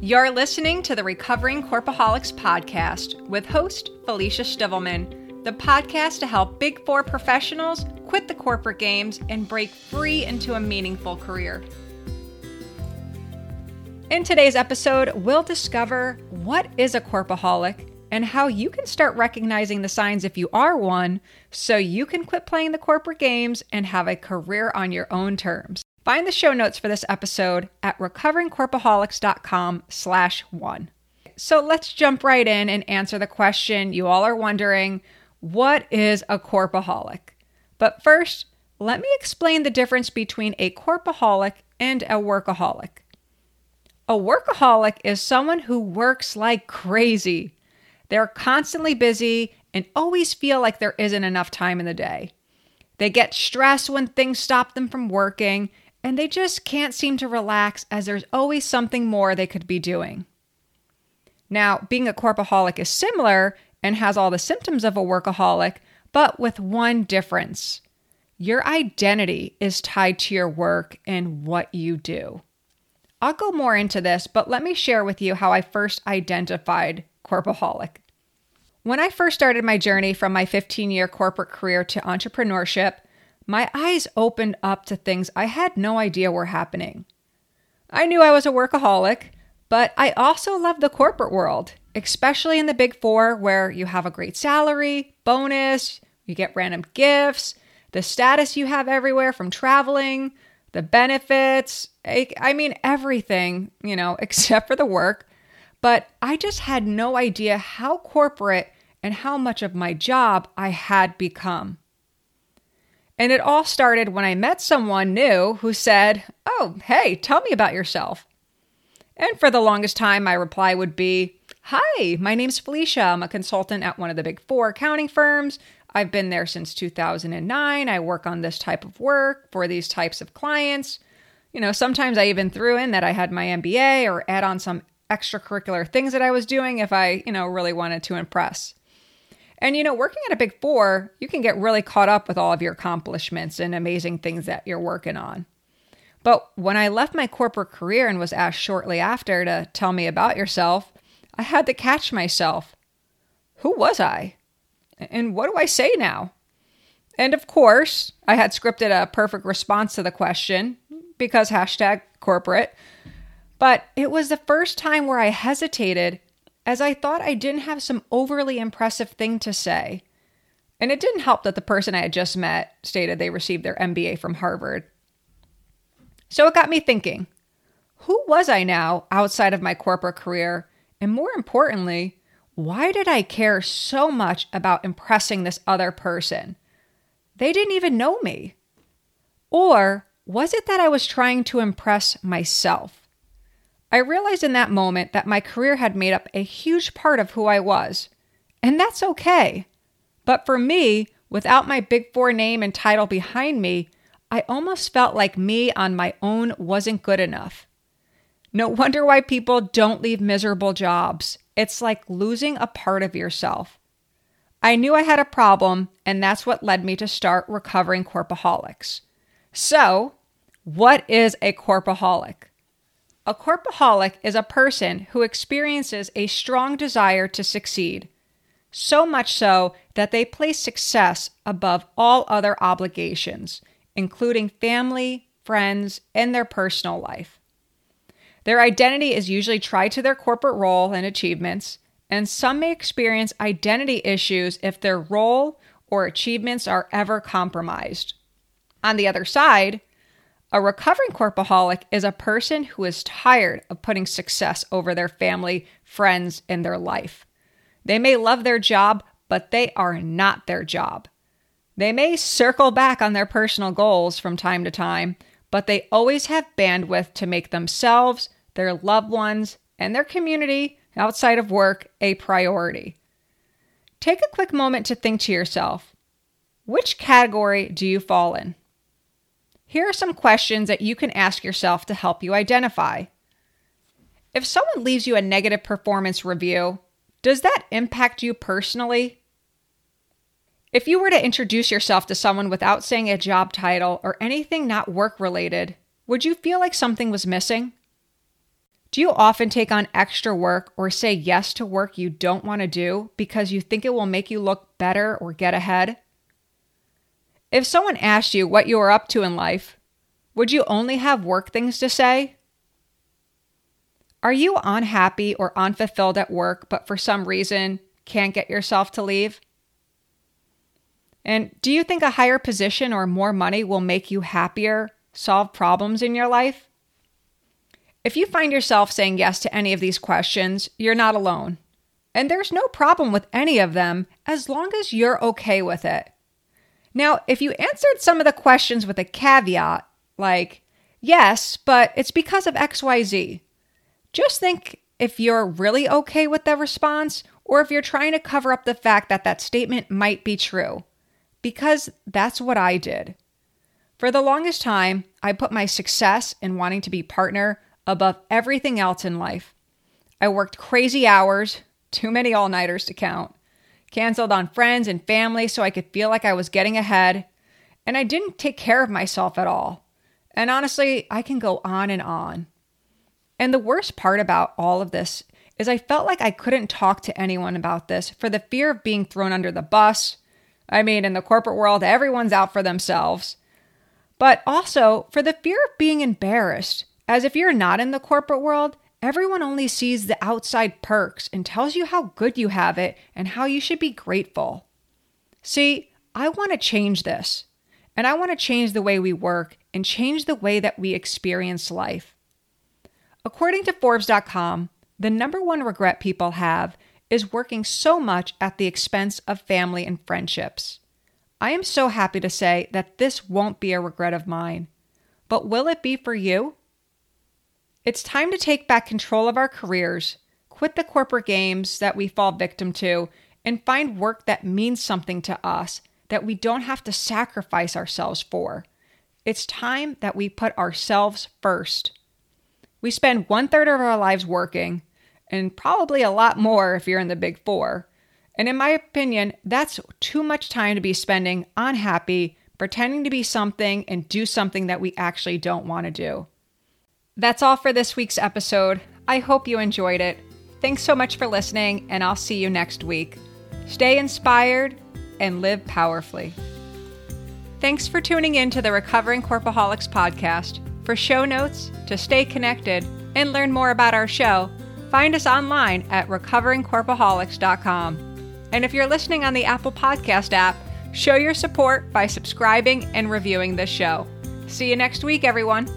You're listening to the Recovering Corpaholics podcast with host Felicia Stivelman, the podcast to help Big Four professionals quit the corporate games and break free into a meaningful career. In today's episode, we'll discover what is a corpaholic and how you can start recognizing the signs if you are one so you can quit playing the corporate games and have a career on your own terms. Find the show notes for this episode at recoveringcorpaholics.com slash one. So let's jump right in and answer the question you all are wondering, what is a corpaholic? But first, let me explain the difference between a corpaholic and a workaholic. A workaholic is someone who works like crazy. They're constantly busy and always feel like there isn't enough time in the day. They get stressed when things stop them from working and they just can't seem to relax as there's always something more they could be doing. Now, being a corpaholic is similar and has all the symptoms of a workaholic, but with one difference. Your identity is tied to your work and what you do. I'll go more into this, but let me share with you how I first identified corpaholic. When I first started my journey from my 15 year corporate career to entrepreneurship, my eyes opened up to things I had no idea were happening. I knew I was a workaholic, but I also loved the corporate world, especially in the big four where you have a great salary, bonus, you get random gifts, the status you have everywhere from traveling, the benefits. I mean, everything, you know, except for the work. But I just had no idea how corporate and how much of my job I had become. And it all started when I met someone new who said, Oh, hey, tell me about yourself. And for the longest time, my reply would be, Hi, my name's Felicia. I'm a consultant at one of the big four accounting firms. I've been there since 2009. I work on this type of work for these types of clients. You know, sometimes I even threw in that I had my MBA or add on some extracurricular things that I was doing if I, you know, really wanted to impress. And you know, working at a big four, you can get really caught up with all of your accomplishments and amazing things that you're working on. But when I left my corporate career and was asked shortly after to tell me about yourself, I had to catch myself. Who was I? And what do I say now? And of course, I had scripted a perfect response to the question because hashtag corporate. But it was the first time where I hesitated as I thought I didn't have some overly impressive thing to say. And it didn't help that the person I had just met stated they received their MBA from Harvard. So it got me thinking who was I now outside of my corporate career? And more importantly, why did I care so much about impressing this other person? They didn't even know me. Or was it that I was trying to impress myself? I realized in that moment that my career had made up a huge part of who I was, and that's okay. But for me, without my Big Four name and title behind me, I almost felt like me on my own wasn't good enough. No wonder why people don't leave miserable jobs. It's like losing a part of yourself. I knew I had a problem, and that's what led me to start recovering corpaholics. So, what is a corpaholic? A corpaholic is a person who experiences a strong desire to succeed, so much so that they place success above all other obligations, including family, friends, and their personal life. Their identity is usually tied to their corporate role and achievements, and some may experience identity issues if their role or achievements are ever compromised. On the other side, a recovering corpaholic is a person who is tired of putting success over their family, friends, and their life. They may love their job, but they are not their job. They may circle back on their personal goals from time to time, but they always have bandwidth to make themselves, their loved ones, and their community outside of work a priority. Take a quick moment to think to yourself which category do you fall in? Here are some questions that you can ask yourself to help you identify. If someone leaves you a negative performance review, does that impact you personally? If you were to introduce yourself to someone without saying a job title or anything not work related, would you feel like something was missing? Do you often take on extra work or say yes to work you don't want to do because you think it will make you look better or get ahead? If someone asked you what you are up to in life, would you only have work things to say? Are you unhappy or unfulfilled at work, but for some reason can't get yourself to leave? And do you think a higher position or more money will make you happier, solve problems in your life? If you find yourself saying yes to any of these questions, you're not alone. And there's no problem with any of them as long as you're okay with it. Now, if you answered some of the questions with a caveat, like, yes, but it's because of XYZ, just think if you're really okay with the response or if you're trying to cover up the fact that that statement might be true. Because that's what I did. For the longest time, I put my success in wanting to be partner above everything else in life. I worked crazy hours, too many all nighters to count, canceled on friends and family so I could feel like I was getting ahead, and I didn't take care of myself at all. And honestly, I can go on and on. And the worst part about all of this is I felt like I couldn't talk to anyone about this for the fear of being thrown under the bus. I mean, in the corporate world, everyone's out for themselves. But also for the fear of being embarrassed as if you're not in the corporate world, everyone only sees the outside perks and tells you how good you have it and how you should be grateful. See, I want to change this. And I want to change the way we work and change the way that we experience life. According to Forbes.com, the number one regret people have is working so much at the expense of family and friendships. I am so happy to say that this won't be a regret of mine. But will it be for you? It's time to take back control of our careers, quit the corporate games that we fall victim to, and find work that means something to us that we don't have to sacrifice ourselves for. It's time that we put ourselves first. We spend one third of our lives working, and probably a lot more if you're in the big four. And in my opinion, that's too much time to be spending unhappy, pretending to be something, and do something that we actually don't want to do. That's all for this week's episode. I hope you enjoyed it. Thanks so much for listening, and I'll see you next week. Stay inspired and live powerfully. Thanks for tuning in to the Recovering Corpaholics podcast. For show notes, to stay connected, and learn more about our show, find us online at recoveringcorpaholics.com. And if you're listening on the Apple Podcast app, show your support by subscribing and reviewing this show. See you next week, everyone.